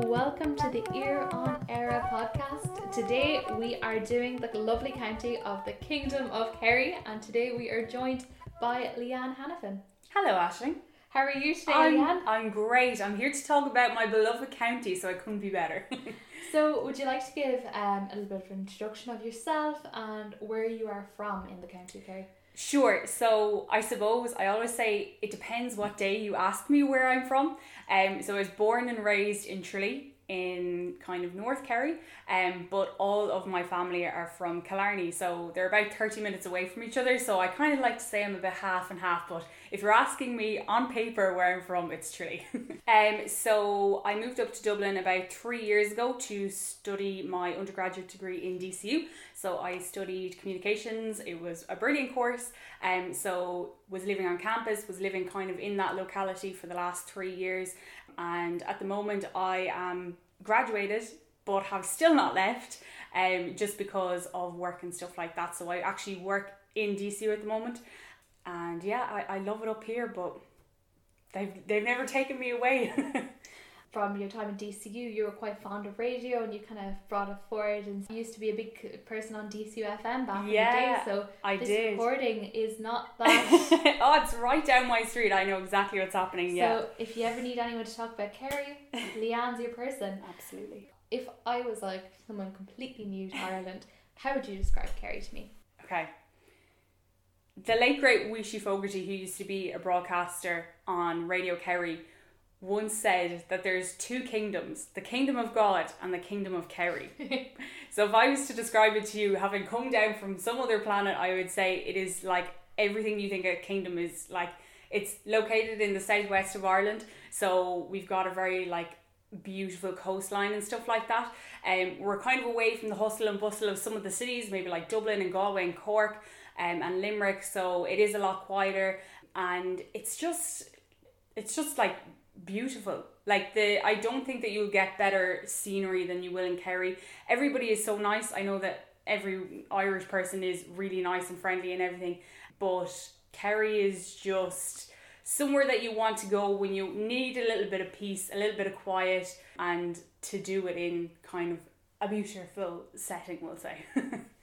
welcome to the Ear on Era podcast. Today we are doing the lovely county of the Kingdom of Kerry, and today we are joined by Leanne Hannafin. Hello, Ashling. How are you today, I'm, Leanne? I'm great. I'm here to talk about my beloved county, so I couldn't be better. So, would you like to give um, a little bit of an introduction of yourself and where you are from in the county of Kerry? Sure. So I suppose I always say it depends what day you ask me where I'm from. Um, so I was born and raised in Tralee in kind of North Kerry, um, but all of my family are from Killarney, so they're about 30 minutes away from each other. So I kind of like to say I'm a bit half and half, but if you're asking me on paper where I'm from, it's Tralee. um, so I moved up to Dublin about three years ago to study my undergraduate degree in DCU. So I studied communications. It was a brilliant course. Um, so was living on campus, was living kind of in that locality for the last three years, and at the moment I am graduated, but have still not left, um, just because of work and stuff like that. So I actually work in DCU at the moment, and yeah, I, I love it up here, but they've they've never taken me away. From your time in DCU, you were quite fond of radio and you kind of brought it forward. And you used to be a big person on DCU FM back Yeah, in the day. So, I this did. recording is not that. oh, it's right down my street. I know exactly what's happening. Yeah, So, if you ever need anyone to talk about Kerry, Leanne's your person. absolutely. If I was like someone completely new to Ireland, how would you describe Kerry to me? Okay. The late great Weeshie Fogarty, who used to be a broadcaster on Radio Kerry, once said that there's two kingdoms the kingdom of God and the kingdom of Kerry. so if I was to describe it to you, having come down from some other planet, I would say it is like everything you think a kingdom is like. It's located in the southwest of Ireland, so we've got a very like beautiful coastline and stuff like that. Um, we're kind of away from the hustle and bustle of some of the cities, maybe like Dublin and Galway and Cork um, and Limerick. So it is a lot quieter, and it's just it's just like beautiful. Like the I don't think that you'll get better scenery than you will in Kerry. Everybody is so nice. I know that every Irish person is really nice and friendly and everything, but Kerry is just somewhere that you want to go when you need a little bit of peace, a little bit of quiet, and to do it in kind of a beautiful setting, we'll say.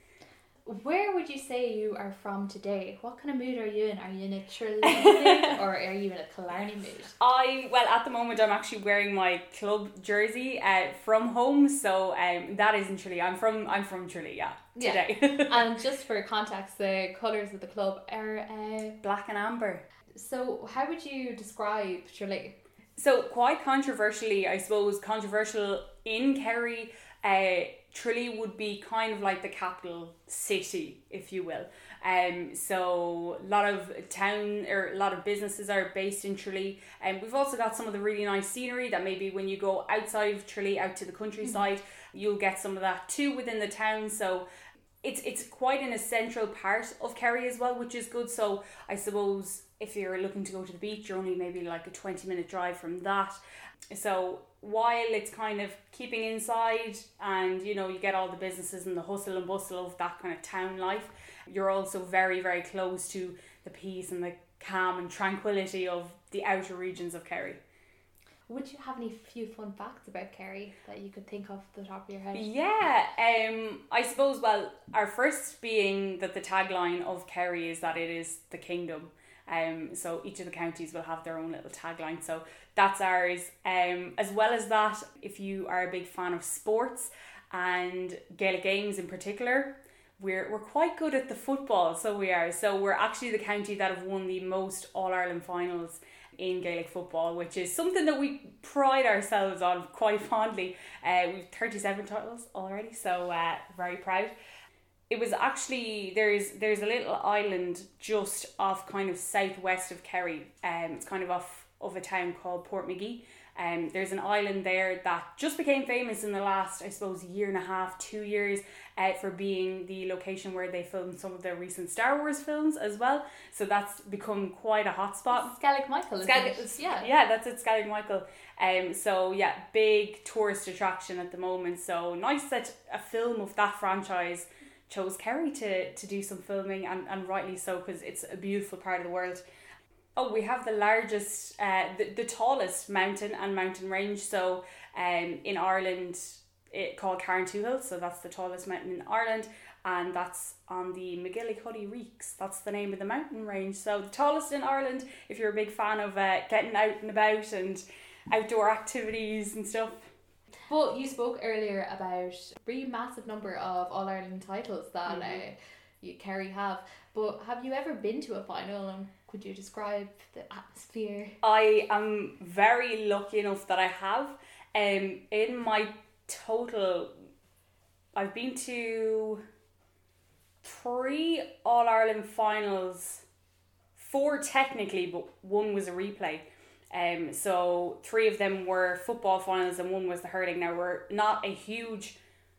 Where would you say you are from today? What kind of mood are you in? Are you in a Tralee mood or are you in a Killarney mood? I well at the moment I'm actually wearing my club jersey uh, from home, so um that isn't Tralee. I'm from I'm from Tralee, yeah. Yeah. Today. and just for context, the colours of the club are. Uh, Black and amber. so, how would you describe Tralee? So quite controversially, I suppose controversial in Kerry, uh, Tralee would be kind of like the capital city, if you will. Um, so a lot of town or a lot of businesses are based in Tralee, and we've also got some of the really nice scenery that maybe when you go outside of Tralee, out to the countryside, you'll get some of that too within the town. So it's it's quite an essential part of Kerry as well, which is good. So I suppose if you're looking to go to the beach, you're only maybe like a twenty minute drive from that. So while it's kind of keeping inside and you know you get all the businesses and the hustle and bustle of that kind of town life, you're also very very close to the peace and the calm and tranquility of the outer regions of Kerry. Would you have any few fun facts about Kerry that you could think off the top of your head? Yeah, um, I suppose. Well, our first being that the tagline of Kerry is that it is the kingdom. Um, so each of the counties will have their own little tagline. So that's ours. Um, as well as that, if you are a big fan of sports and Gaelic games in particular, we're we're quite good at the football. So we are. So we're actually the county that have won the most All Ireland finals in Gaelic football, which is something that we pride ourselves on quite fondly. Uh, we've 37 titles already, so uh, very proud. It was actually there's there's a little island just off kind of southwest of Kerry. Um, it's kind of off of a town called Portmagee. Um, there's an island there that just became famous in the last, I suppose, year and a half, two years, uh, for being the location where they filmed some of their recent Star Wars films as well. So that's become quite a hotspot. Skellig Michael, it? Yeah. yeah, that's it, Skellig Michael. Um, so yeah, big tourist attraction at the moment. So nice that a film of that franchise chose Kerry to to do some filming, and, and rightly so because it's a beautiful part of the world. Oh, we have the largest, uh, the, the tallest mountain and mountain range. So, um, in Ireland, it called Carrauntoohil, so that's the tallest mountain in Ireland, and that's on the MacGillycuddy Reeks. That's the name of the mountain range. So the tallest in Ireland. If you're a big fan of uh, getting out and about and outdoor activities and stuff. But you spoke earlier about really massive number of All Ireland titles that Mhm. uh, you Kerry have. But have you ever been to a final and could you describe the atmosphere? I am very lucky enough that I have. Um, in my total, I've been to three All Ireland finals, four technically, but one was a replay. Um, so three of them were football finals and one was the hurling. Now we're not a huge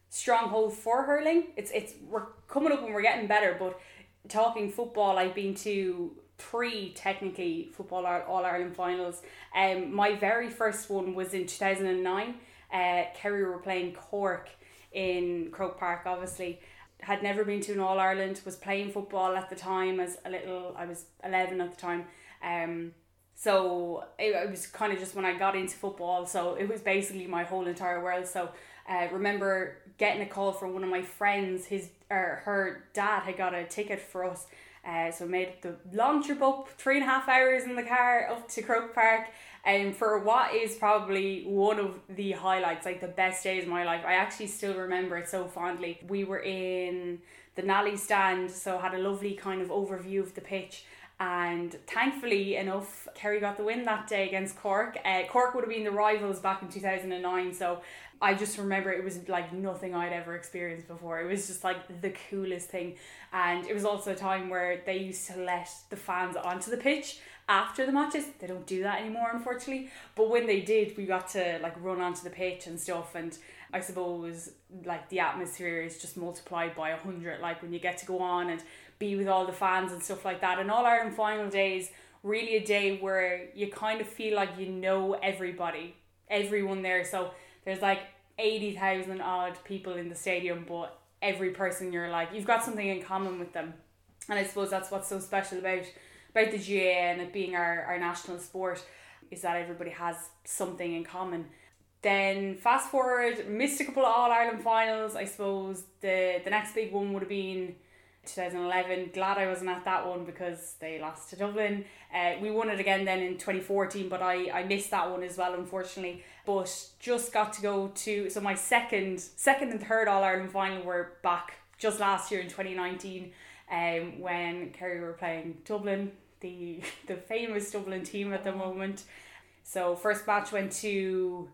stronghold for hurling. It's it's we're coming up and we're getting better, but talking football, I've been to three technically football All Ireland finals. Um, my very first one was in two thousand and nine. Uh, Kerry were playing Cork in Croke Park, obviously. Had never been to an All Ireland. Was playing football at the time as a little. I was eleven at the time. Um, so it, it was kind of just when I got into football. So it was basically my whole entire world. So I uh, remember getting a call from one of my friends. His or her dad had got a ticket for us. Uh, so made the long trip up, three and a half hours in the car up to Croke Park. And um, for what is probably one of the highlights, like the best days of my life, I actually still remember it so fondly. We were in the Nally stand, so had a lovely kind of overview of the pitch. And thankfully enough, Kerry got the win that day against Cork. Uh, Cork would have been the rivals back in 2009, so I just remember it was like nothing I'd ever experienced before. It was just like the coolest thing. And it was also a time where they used to let the fans onto the pitch after the matches. They don't do that anymore, unfortunately. But when they did, we got to like run onto the pitch and stuff. And I suppose like the atmosphere is just multiplied by a hundred. Like when you get to go on and be with all the fans and stuff like that. And All Ireland final days, really a day where you kind of feel like you know everybody, everyone there. So there's like 80,000 odd people in the stadium, but every person you're like, you've got something in common with them. And I suppose that's what's so special about about the GAA and it being our, our national sport is that everybody has something in common. Then fast forward, of All Ireland finals. I suppose the the next big one would have been 2011. Glad I wasn't at that one because they lost to Dublin. Uh, we won it again then in 2014, but I, I missed that one as well, unfortunately. But just got to go to so my second second and third All Ireland final were back just last year in 2019, um, when Kerry were playing Dublin, the the famous Dublin team at the moment. So first match went to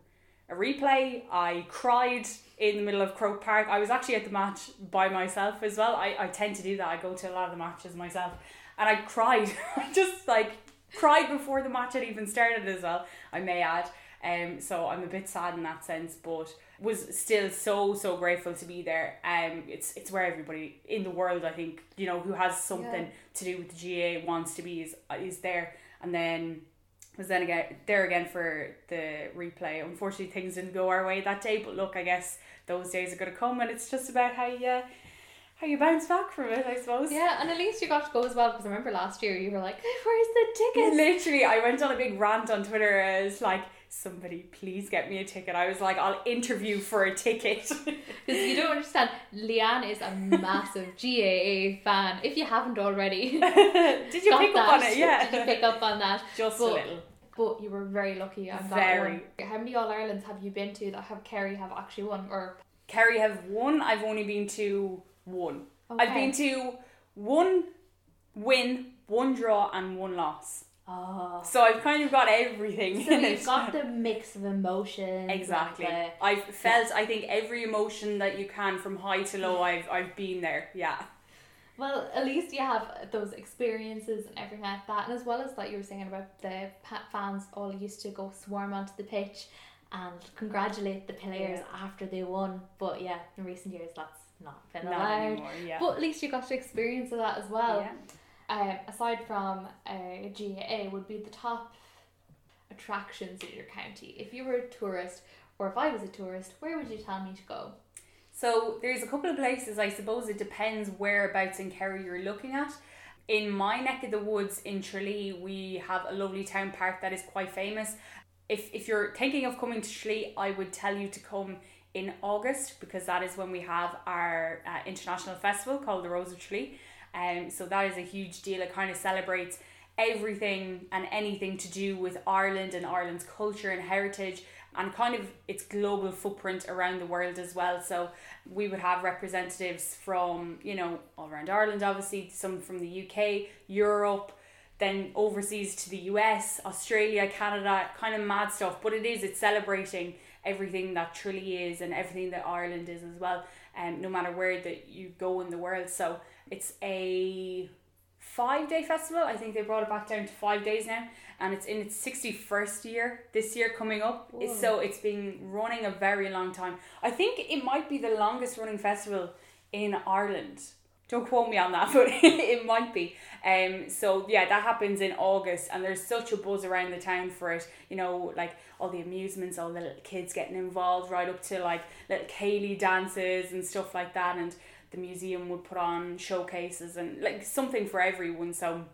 a replay. I cried in the middle of Croke Park. I was actually at the match by myself as well. I, I tend to do that. I go to a lot of the matches myself. And I cried. I just like cried before the match had even started as well, I may add. Um, so I'm a bit sad in that sense, but was still so so grateful to be there. Um, it's it's where everybody in the world I think you know who has something Yeah. to do with the GAA wants to be is is there, and then was then again there again for the replay. Unfortunately, things didn't go our way that day, but look, I guess those days are gonna come, and it's just about how you uh, how you bounce back from it, I suppose. Yeah, and at least you got to go as well because I remember last year you were like, "Where's the ticket?" Literally, I went on a big rant on Twitter. As like, somebody please get me a ticket. I was like, I'll interview for a ticket. Because you don't understand, Leanne is a massive GAA fan. If you haven't already, Did you pick up on it? Yeah, Did you pick up on that? just a But- little. But you were very lucky on that Very. one. How many All Irelands have you been to that have Kerry have actually won? Or Kerry have won. I've only been to one. Okay. I've been to one win, one draw, and one loss. Oh, So I've kind of got everything. so you've got the mix of emotions. Exactly. the- I've felt I think every emotion that you can from high to low I've I've been there. Yeah. Well, at least you have those experiences and everything like that, and as well as that, you were saying about the fans all used to go swarm onto the pitch and congratulate the players after they won. But yeah, in recent years, that's not been Not allowed. anymore, yeah. But at least you got to experience that as well. yeah. Um, aside from uh, GAA, would be the top attractions in your county. If you were a tourist, or if I was a tourist, where would you tell me to go? So there's a couple of places. I suppose it depends whereabouts in Kerry you're looking at. In my neck of the woods in Tralee, we have a lovely town park that is quite famous. If, if you're thinking of coming to Tralee, I would tell you to come in August because that is when we have our uh, international festival called the Rose of Tralee. Um, so that is a huge deal. It kind of celebrates everything and anything to do with Ireland and Ireland's culture and heritage and kind of its global footprint around the world as well. So we would have representatives from, you know, all around Ireland, obviously, some from the UK, Europe, then overseas to the US, Australia, Canada, kind of mad stuff. But it is, it's celebrating everything that Tralee is and everything that Ireland is as well, um, no matter where that you go in the world. So it's a five day festival. I think they brought it back down to five days now, and it's in its sixty first year this year coming up. Whoa. So it's been running a very long time. I think it might be the longest running festival in Ireland. Don't quote me on that, but it might be. Um, so yeah, that happens in August, and there's such a buzz around the town for it. You know, like all the amusements, all the little kids getting involved, right up to like little ceilidh dances and stuff like that, and the museum would put on showcases and like something for everyone. So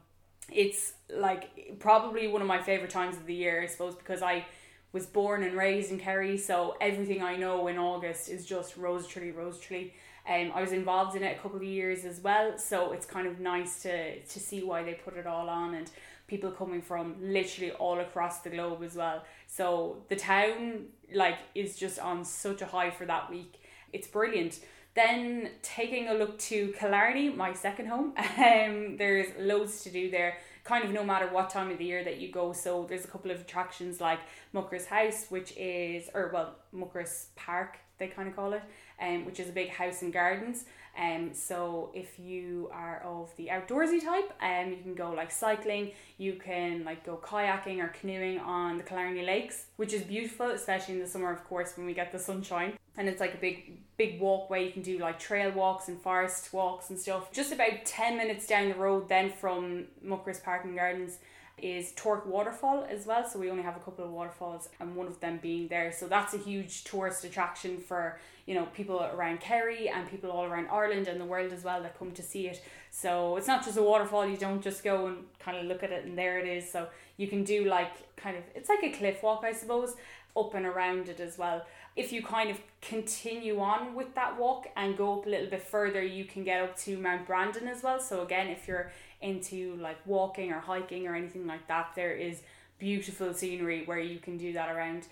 it's like probably one of my favorite times of the year, I suppose, because I was born and raised in Kerry, so everything I know in August is just Rose Tralee, Rose Tralee. Um, I was involved in it a couple of years as well, so it's kind of nice to to see why they put it all on and people coming from literally all across the globe as well. So the town like is just on such a high for that week. It's brilliant. Then taking a look to Killarney, my second home. Um, there's loads to do there, kind of no matter what time of the year that you go. So there's a couple of attractions like Muckross House, which is, or well, Muckross Park, they kind of call it, um, which is a big house and gardens. Um, so if you are of the outdoorsy type, um, you can go like cycling, you can like go kayaking or canoeing on the Killarney Lakes, which is beautiful, especially in the summer, of course, when we get the sunshine. And it's like a big, big walkway. You can do like trail walks and forest walks and stuff. Just about 10 minutes down the road, then from Muckross Park and Gardens, is Torc Waterfall as well. So we only have a couple of waterfalls, and one of them being there. So that's a huge tourist attraction for you know people around Kerry and people all around Ireland and the world as well that come to see it. So it's not just a waterfall. You don't just go and kind of look at it and there it is. So you can do like kind of it's like a cliff walk, I suppose, up and around it as well. If you kind of continue on with that walk and go up a little bit further, you can get up to Mount Brandon as well. So again, if you're into like walking or hiking or anything like that, there is beautiful scenery where you can do that around.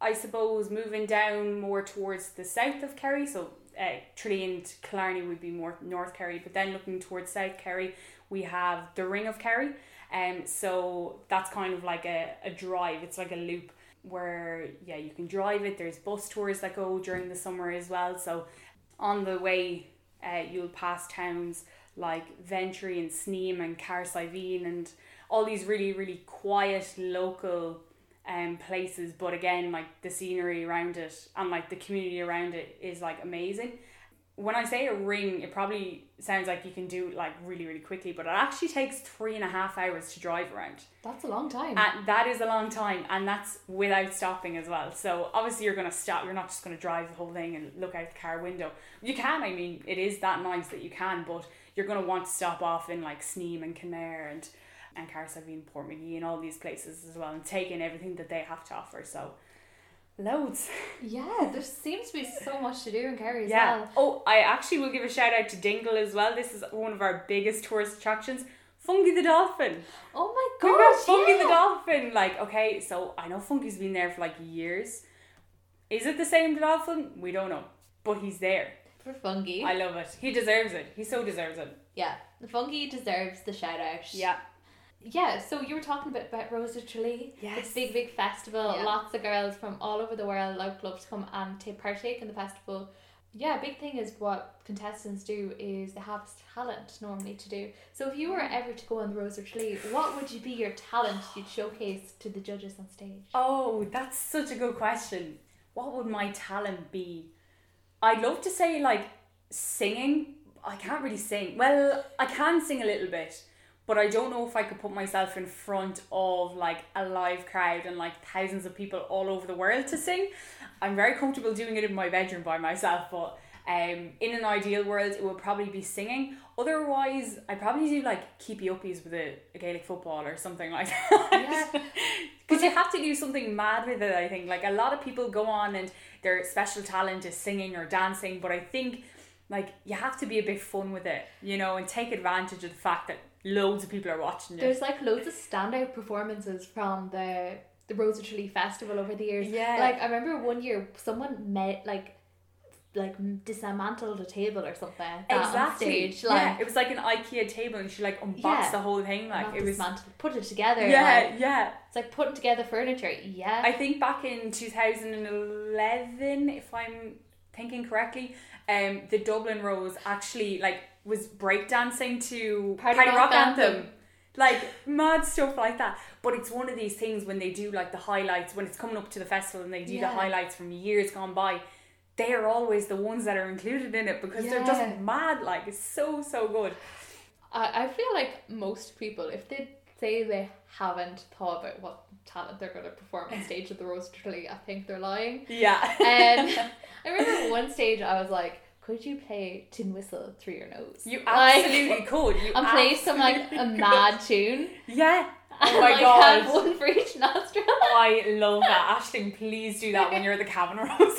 I suppose moving down more towards the south of Kerry, so uh, Tralee and Killarney would be more North Kerry, but then looking towards South Kerry, we have the Ring of Kerry. Um, so that's kind of like a, a drive, it's like a loop where, yeah, you can drive it. There's bus tours that go during the summer as well. So on the way, uh, you'll pass towns like Ventry and Sneem and Cahersiveen and all these really, really quiet local um places but again like the scenery around it and like the community around it is like amazing when I say a ring, it probably sounds like you can do it like really, really quickly, but it actually takes three and a half hours to drive around. That's a long time. And that is a long time, and that's without stopping as well. So obviously you're gonna stop. You're not just gonna drive the whole thing and look out the car window. You can. I mean, it is that nice that you can, but you're gonna want to stop off in like Sneem and Kenmare and and Cahersiveen, Portmagee, and all these places as well, and take in everything that they have to offer. So, loads. Yeah, there seems to be so much to do in Kerry as yeah. well. Oh, I actually will give a shout out to Dingle as well. This is one of our biggest tourist attractions. Funky the Dolphin. Oh my god. Funky yeah. the Dolphin. Like, okay, so I know Funky's been there for like years. Is it the same dolphin? We don't know. But he's there. For Funky. I love it. He deserves it. He so deserves it. Yeah. The Funky deserves the shout out. Yeah yeah, so you were talking about, about Rose of Tralee. Yes. Big, big festival. Yeah. Lots of girls from all over the world love to come and take partake in the festival. Yeah, big thing is what contestants do is they have talent normally to do. So if you were mm. ever to go on the Rose of Tralee, what would you be your talent you'd showcase to the judges on stage? Oh, that's such a good question. What would my talent be? I'd love to say like singing. I can't really sing. Well, I can sing a little bit but I don't know if I could put myself in front of like a live crowd and like thousands of people all over the world to sing. I'm very comfortable doing it in my bedroom by myself, but Um, in an ideal world, it would probably be singing. Otherwise, I'd probably do like keepy uppies with a, a Gaelic football or something like that. Yeah. Because you have to do something mad with it, I think. Like a lot of people go on and their special talent is singing or dancing, but I think like you have to be a bit fun with it, you know, and take advantage of the fact that loads of people are watching. There's like loads of standout performances from the the Rose of Tralee festival over the years. Yeah. Like I remember one year someone met like like dismantled a table or something Exactly. stage. Like yeah, it was like an IKEA table, and she like unboxed Yeah. the whole thing. Like it was. put it together. Yeah, like, yeah. it's like putting together furniture. Yeah. I think back in 2011, if I'm thinking correctly, um, the Dublin Rose actually like was breakdancing to Party Rock Anthem. Like mad stuff like that. But it's one of these things when they do like the highlights, when it's coming up to the festival and they do Yeah. the highlights from years gone by, they are always the ones that are included in it because they're just mad. Like it's so, so good. I, I feel like most people, if they say they haven't thought about what talent they're going to perform on stage at the Rose of I think they're lying. Yeah. Um, and I remember one stage I was like, could you play Tin Whistle through your nose? You Like- absolutely could. You and play some like a mad tune. Yeah. Oh my like, God. Have one for each nostril. I love that. Ashling, please do that when you're at the Cavan Rose.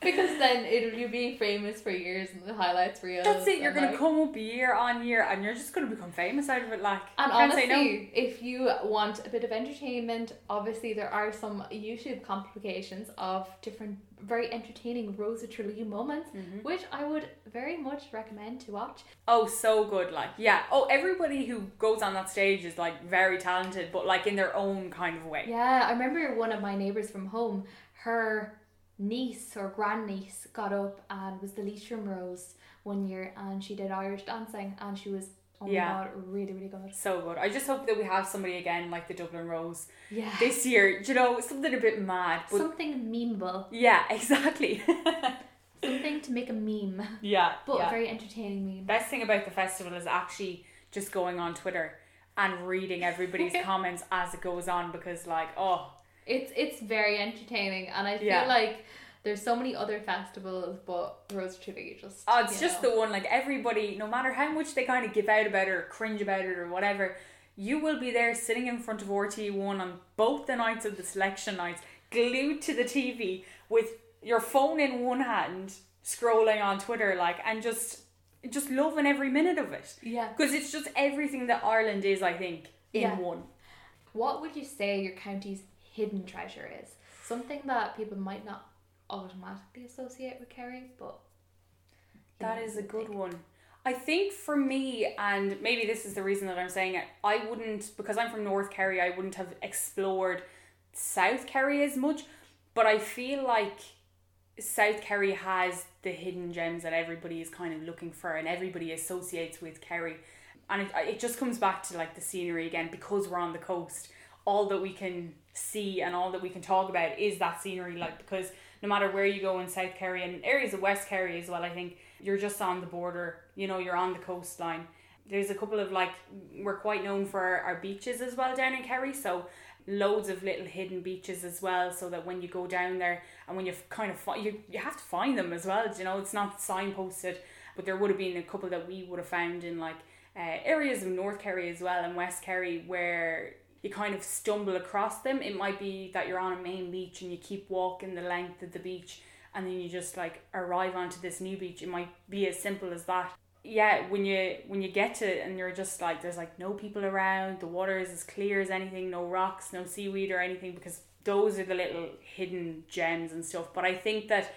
Because then it'll you be famous for years and the highlights reels. That's it. You're gonna like- come up year on year, and you're just gonna become famous out of it. Like, And can't honestly, say if you want a bit of entertainment, obviously there are some YouTube compilations of different very entertaining Rose of Tralee moments, Mm-hmm. which I would very much recommend to watch. Oh, so good. Like, yeah. Oh, everybody who goes on that stage is like very talented, but like in their own kind of way. Yeah, I remember one of my neighbours from home, her niece or grandniece got up and was the Leitrim Rose one year and she did Irish dancing and she was oh Yeah. my god, really, really good. So good. I just hope that we have somebody again like the Dublin Rose Yeah. this year. You know, something a bit mad, but Something memeable. yeah, exactly. Something to make a meme. yeah, But yeah. a very entertaining meme. best thing about the festival is actually just going on Twitter and reading everybody's comments as it goes on because like oh It's it's very entertaining, and I feel Yeah. like there's so many other festivals, but Rose Tralee just. oh it's just know. the one like everybody no matter how much they kind of give out about it or cringe about it or whatever you will be there sitting in front of RTÉ One on both the nights of the selection nights glued to the TV with your phone in one hand scrolling on Twitter like and just just loving every minute of it yeah. because it's just everything that Ireland is I think in Yeah. one What would you say your county's hidden treasure is? Something that people might not automatically associate with Kerry, but That know, is a good one. I think for me, and maybe this is the reason that I'm saying it, I wouldn't, because I'm from North Kerry, I wouldn't have explored South Kerry as much, but I feel like South Kerry has the hidden gems that everybody is kind of looking for and everybody associates with Kerry. And it, it just comes back to like the scenery again, because we're on the coast, all that we can see and all that we can talk about is that scenery, like, because no matter where you go in South Kerry and areas of West Kerry as well, I think you're just on the border, you know, you're on the coastline. There's a couple of like, we're quite known for our, our beaches as well down in Kerry, so loads of little hidden beaches as well, so that when you go down there and when you kind of you, you have to find them as well, you know, it's not signposted, but there would have been a couple that we would have found in like uh, areas of North Kerry as well and West Kerry where you kind of stumble across them. It might be that you're on a main beach and you keep walking the length of the beach and then you just like arrive onto this new beach. It might be as simple as that. Yeah, when you when you get to it and you're just like there's like no people around, the water is as clear as anything, no rocks, no seaweed or anything because those are the little hidden gems and stuff. But I think that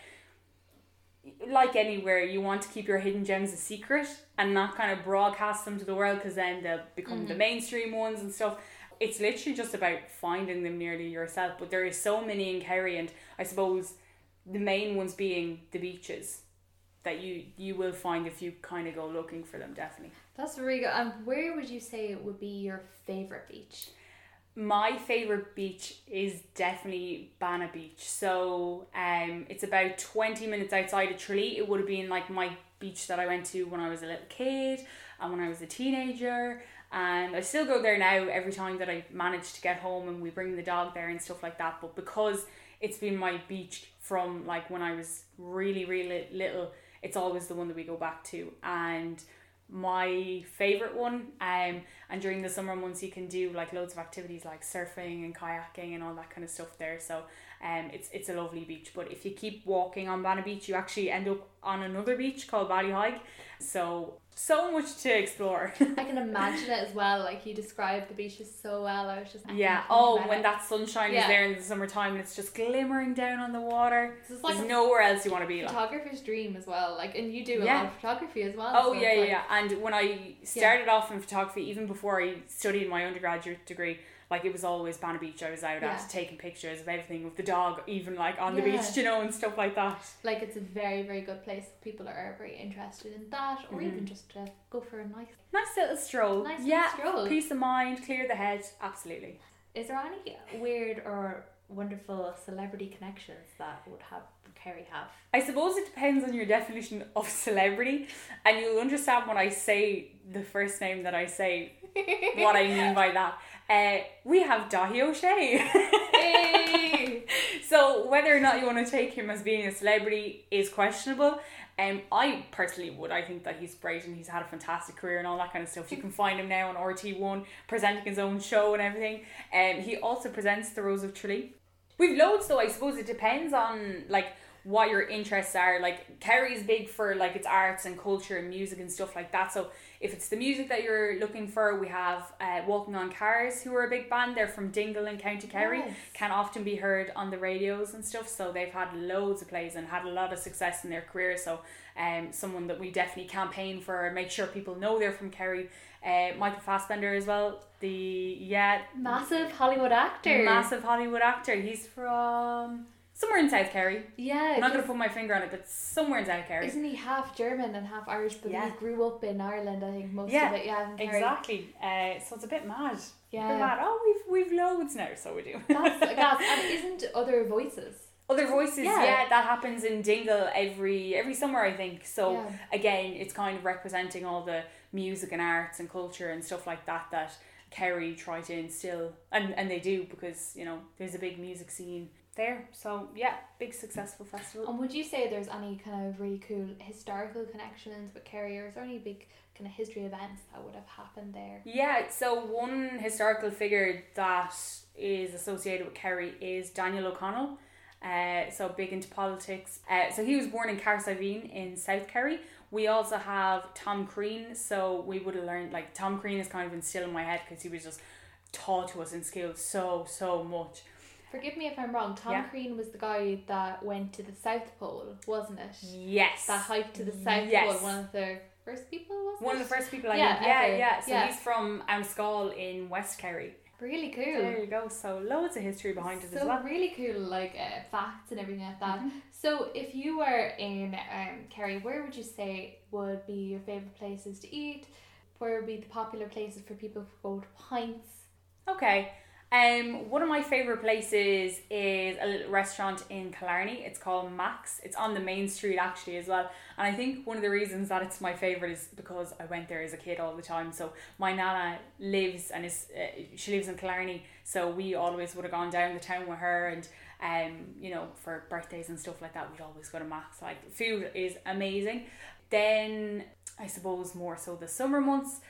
like anywhere, you want to keep your hidden gems a secret and not kind of broadcast them to the world because then they'll become the mm-hmm. mainstream ones and stuff. It's literally just about finding them nearly yourself. But there is so many in Kerry, and I suppose the main ones being the beaches that you you will find if you kind of go looking for them. Definitely. That's really good. And where would you say it would be your favorite beach? My favorite beach is definitely Banna Beach. So um, it's about 20 minutes outside of Tralee. It would have been like my beach that I went to when I was a little kid and when I was a teenager. And I still go there now every time that I manage to get home and we bring the dog there and stuff like that. But because it's been my beach from like when I was really really little. It's always the one that we go back to, and my favorite one. Um, and during the summer months, you can do like loads of activities like surfing and kayaking and all that kind of stuff there. So, um, it's it's a lovely beach. But if you keep walking on Banna Beach, you actually end up on another beach called Ballyheigue. So so much to explore. I can imagine it as well. Like you described the beaches so well. I was just yeah. Oh, when it. that sunshine yeah. is there in the summertime and it's just glimmering down on the water. It's like There's nowhere else you want to be. Photographer's like. dream as well. Like, and you do a yeah. lot of photography as well. Oh so yeah, like, yeah. And when I started yeah. off in photography, even before I studied my undergraduate degree, like it was always Banna Beach I was out yeah. at taking pictures of everything with the dog even like on yeah. the beach you know and stuff like that like it's a very very good place people are very interested in that or mm-hmm. even just to go for a nice nice little stroll nice yeah stroll. peace of mind clear the head absolutely is there any weird or wonderful celebrity connections that would have Kerry have? I suppose it depends on your definition of celebrity, and you'll understand when I say the first name that I say what I mean by that. Uh, we have Dáithí Ó Sé. hey. so whether or not you want to take him as being a celebrity is questionable. Um, I personally would. I think that he's great and he's had a fantastic career and all that kind of stuff. You can find him now on RTÉ One presenting his own show and everything. Um, he also presents The Rose of Tralee. We've loads though. I suppose it depends on like what your interests are. Like Kerry's big for like its arts and culture and music and stuff like that. So if it's the music that you're looking for, we have uh, Walking on Cars, who are a big band. They're from Dingle in County Kerry. Yes. Can often be heard on the radios and stuff. So they've had loads of plays and had a lot of success in their career. So um, someone that we definitely campaign for, make sure people know they're from Kerry. Uh, Michael Fassbender as well. The yeah, massive Hollywood actor. Massive Hollywood actor. He's from somewhere in South Kerry. Yeah. I'm not gonna put my finger on it, but somewhere in South Kerry. Isn't he half German and half Irish? But yeah. he grew up in Ireland, I think most yeah, of it. Yeah, exactly. Uh, so it's a bit mad. Yeah. Bit mad. Oh, we've we've loads now, so we do. That's, that's and isn't other voices. Other voices, yeah. yeah. that happens in Dingle every every summer, I think. So yeah. again, it's kind of representing all the music and arts and culture and stuff like that that Kerry try to instill, and and they do because you know there's a big music scene there. So yeah, big successful festival. And would you say there's any kind of really cool historical connections with Kerry, or is there any big kind of history events that would have happened there? Yeah, so one historical figure that is associated with Kerry is Daniel O'Connell. Uh, so big into politics. Uh, so he was born in Cahersiveen in South Kerry. We also have Tom Crean. So we would have learned like Tom Crean is kind of instilled in my head because he was just taught to us in school so so much. Forgive me if I'm wrong. Tom yeah. Crean was the guy that went to the South Pole, wasn't it? Yes. That hiked to the South yes. Pole. One of the first people, was One it? of the first people I yeah, think. Yeah, yeah. So yeah. he's from Annascaul in West Kerry. Really cool. There you go. So loads of history behind it so as well. So really cool, like uh, facts and everything like that. Mm-hmm. So if you were in um, Kerry, where would you say would be your favorite places to eat? Where would be the popular places for people to go to pints? Okay. Um, one of my favorite places is a little restaurant in Killarney. It's called Max. It's on the main street actually as well. And I think one of the reasons that it's my favorite is because I went there as a kid all the time. So my nana lives and is uh, she lives in Killarney. So we always would have gone down the town with her and um you know for birthdays and stuff like that we'd always go to Max. Like food is amazing. Then I suppose more so the summer months.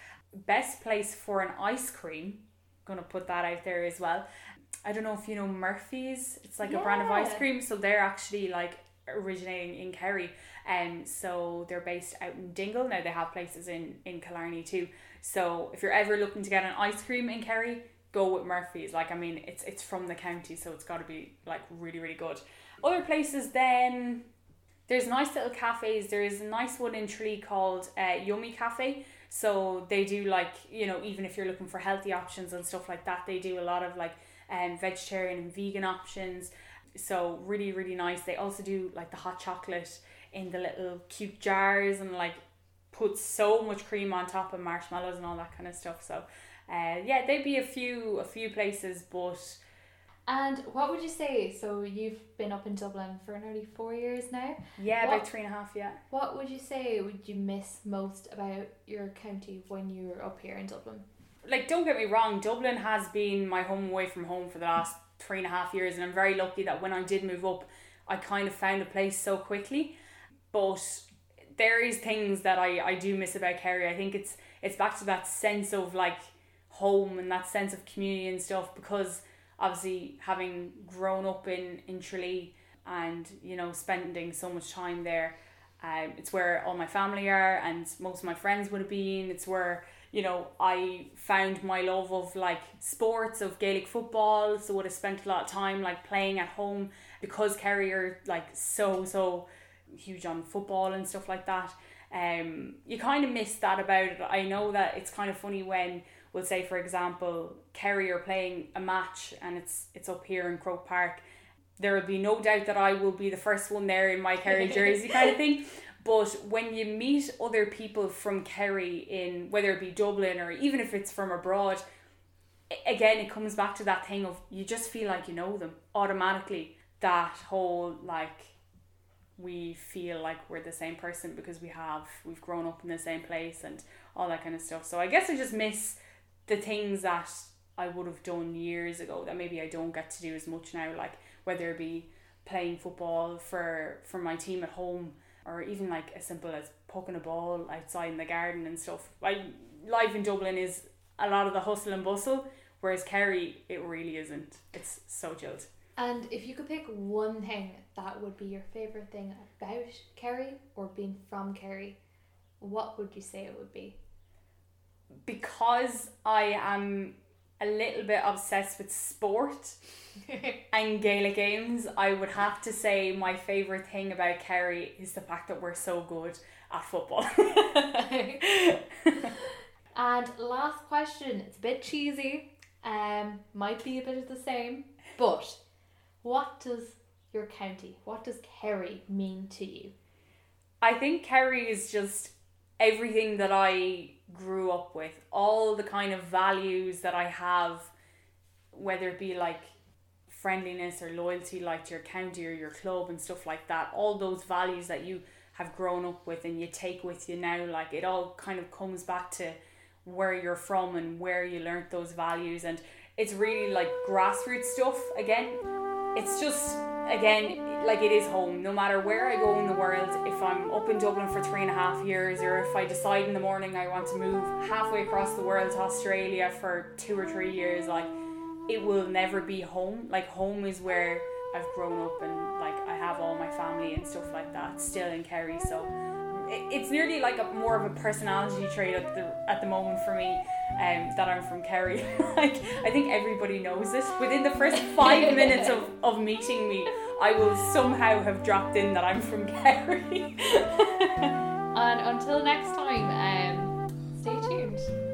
Best place for an ice cream gonna put that out there as well. I don't know if you know Murphy's. It's like yeah. a brand of ice cream, so they're actually like originating in Kerry. And um, so they're based out in Dingle. Now they have places in in Killarney too. So if you're ever looking to get an ice cream in Kerry, go with Murphy's. Like I mean, it's it's from the county, so it's got to be like really really good. Other places then. There's nice little cafes. There is a nice one in Tralee called uh, Yummy Cafe. So they do like, you know, even if you're looking for healthy options and stuff like that, they do a lot of like um, vegetarian and vegan options. So really, really nice. They also do like the hot chocolate in the little cute jars and like put so much cream on top of marshmallows and all that kind of stuff. So uh, yeah, there'd be a few a few places, but and what would you say? So you've been up in Dublin for nearly four years now. Yeah, what, about three and a half. Yeah. What would you say would you miss most about your county when you were up here in Dublin? Like, don't get me wrong, Dublin has been my home away from home for the last three and a half years, and I'm very lucky that when I did move up, I kind of found a place so quickly. But there is things that I, I do miss about Kerry. I think it's it's back to that sense of like home and that sense of community and stuff because obviously having grown up in in Tralee and you know spending so much time there um, it's where all my family are and most of my friends would have been. It's where you know I found my love of like sports of Gaelic football. So would have spent a lot of time like playing at home because Kerry are like so so huge on football and stuff like that. Um you kind of miss that about it. I know that it's kind of funny when we'll say for example Kerry are playing a match and it's it's up here in Croke Park there will be no doubt that I will be the first one there in my Kerry jersey kind of thing. But when you meet other people from Kerry in whether it be Dublin or even if it's from abroad, again it comes back to that thing of you just feel like you know them automatically. That whole like we feel like we're the same person because we have we've grown up in the same place and all that kind of stuff. So I guess I just miss the things that I would have done years ago that maybe I don't get to do as much now. Like whether it be playing football for for my team at home or even like as simple as poking a ball outside in the garden and stuff. Like life in Dublin is a lot of the hustle and bustle, whereas Kerry it really isn't. It's so chilled. And if you could pick one thing that would be your favourite thing about Kerry or being from Kerry, what would you say it would be? Because I am a little bit obsessed with sport and Gaelic games, I would have to say my favourite thing about Kerry is the fact that we're so good at football. and last question, it's a bit cheesy, um, might be a bit of the same, but what does your county, what does Kerry mean to you? I think Kerry is just everything that I grew up with, all the kind of values that I have, whether it be like friendliness or loyalty like to your county or your club and stuff like that all those values that you have grown up with and you take with you now like it all kind of comes back to where you're from and where you learnt those values. And it's really like grassroots stuff again. It's just again like it is home no matter where i go in the world if i'm up in dublin for three and a half years or if i decide in the morning i want to move halfway across the world to australia for two or three years like it will never be home. Like home is where I've grown up and like I have all my family and stuff like that still in Kerry. So it's nearly like a more of a personality trait at the at the moment for me. Um, that I'm from Kerry. like I think everybody knows this. Within the first five minutes of, of meeting me, I will somehow have dropped in that I'm from Kerry. and until next time, um, stay tuned.